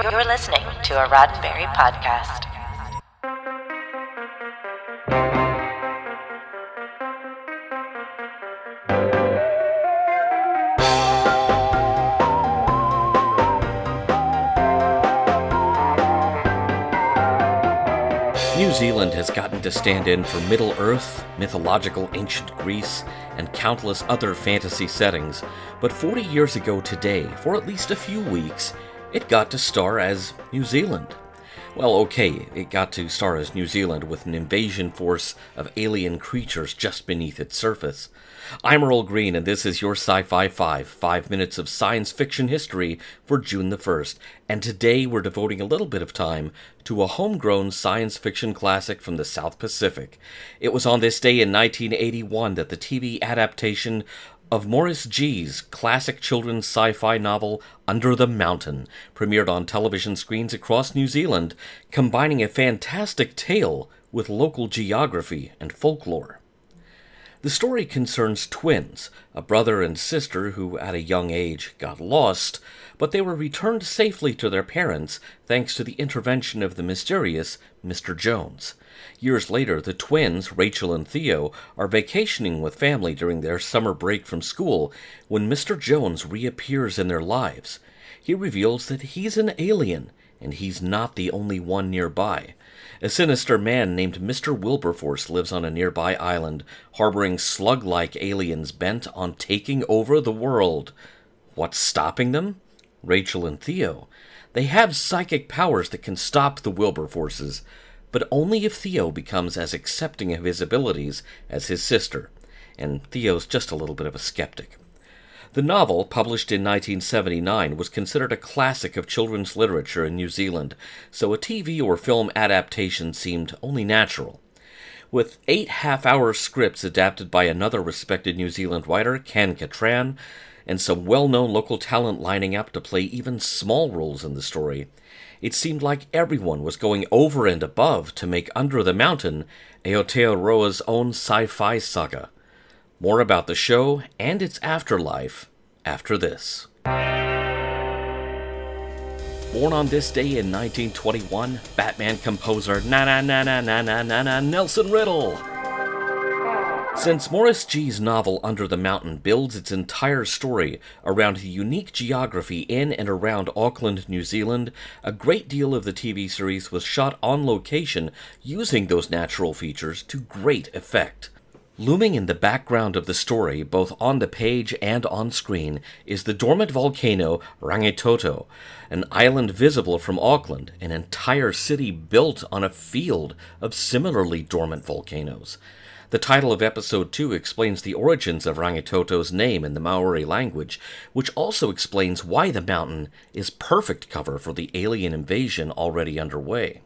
You're listening to a Roddenberry podcast. New Zealand has gotten to stand in for Middle Earth, mythological ancient Greece, and countless other fantasy settings, but 40 years ago today, for at least a few weeks, it got to star as New Zealand. Well, okay, it got to star as New Zealand with an invasion force of alien creatures just beneath its surface. I'm Earl Green, and this is your Sci Fi 5, five minutes of science fiction history for June the 1st. And today we're devoting a little bit of time to a homegrown science fiction classic from the South Pacific. It was on this day in 1981 that the TV adaptation of Maurice Gee's classic children's sci fi novel Under the Mountain premiered on television screens across New Zealand, combining a fantastic tale with local geography and folklore. The story concerns twins, a brother and sister who, at a young age, got lost, but they were returned safely to their parents thanks to the intervention of the mysterious Mr. Jones. Years later, the twins, Rachel and Theo, are vacationing with family during their summer break from school when Mr. Jones reappears in their lives. He reveals that he's an alien, and he's not the only one nearby. A sinister man named Mr. Wilberforce lives on a nearby island, harboring slug like aliens bent on taking over the world. What's stopping them? Rachel and Theo. They have psychic powers that can stop the Wilberforces, but only if Theo becomes as accepting of his abilities as his sister. And Theo's just a little bit of a skeptic. The novel, published in 1979, was considered a classic of children's literature in New Zealand, so a TV or film adaptation seemed only natural. With eight half hour scripts adapted by another respected New Zealand writer, Ken Catran, and some well known local talent lining up to play even small roles in the story, it seemed like everyone was going over and above to make Under the Mountain Aotearoa's own sci fi saga. More about the show and its afterlife after this. Born on this day in 1921, Batman composer na na na na na na na na Nelson Riddle. Since Maurice Gee's novel Under the Mountain builds its entire story around the unique geography in and around Auckland, New Zealand, a great deal of the TV series was shot on location using those natural features to great effect. Looming in the background of the story, both on the page and on screen, is the dormant volcano Rangitoto, an island visible from Auckland, an entire city built on a field of similarly dormant volcanoes. The title of episode 2 explains the origins of Rangitoto's name in the Maori language, which also explains why the mountain is perfect cover for the alien invasion already underway.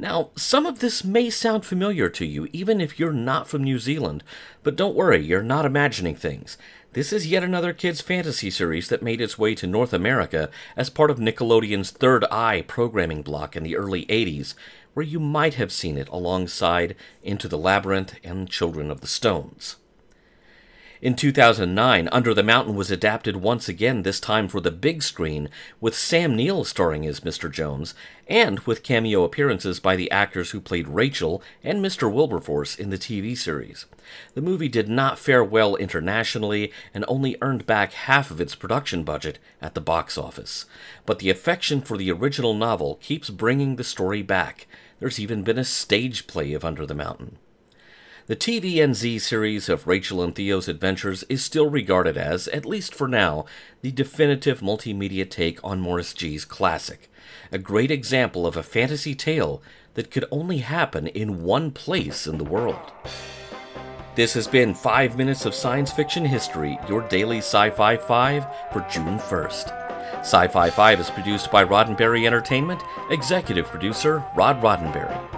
Now, some of this may sound familiar to you, even if you're not from New Zealand, but don't worry, you're not imagining things. This is yet another kids' fantasy series that made its way to North America as part of Nickelodeon's Third Eye programming block in the early 80s, where you might have seen it alongside Into the Labyrinth and Children of the Stones. In 2009, Under the Mountain was adapted once again, this time for the big screen, with Sam Neill starring as Mr. Jones, and with cameo appearances by the actors who played Rachel and Mr. Wilberforce in the TV series. The movie did not fare well internationally and only earned back half of its production budget at the box office. But the affection for the original novel keeps bringing the story back. There's even been a stage play of Under the Mountain. The TVNZ series of Rachel and Theo's adventures is still regarded as, at least for now, the definitive multimedia take on Maurice Gee's classic. A great example of a fantasy tale that could only happen in one place in the world. This has been 5 Minutes of Science Fiction History, your daily Sci Fi 5 for June 1st. Sci Fi 5 is produced by Roddenberry Entertainment, executive producer Rod Roddenberry.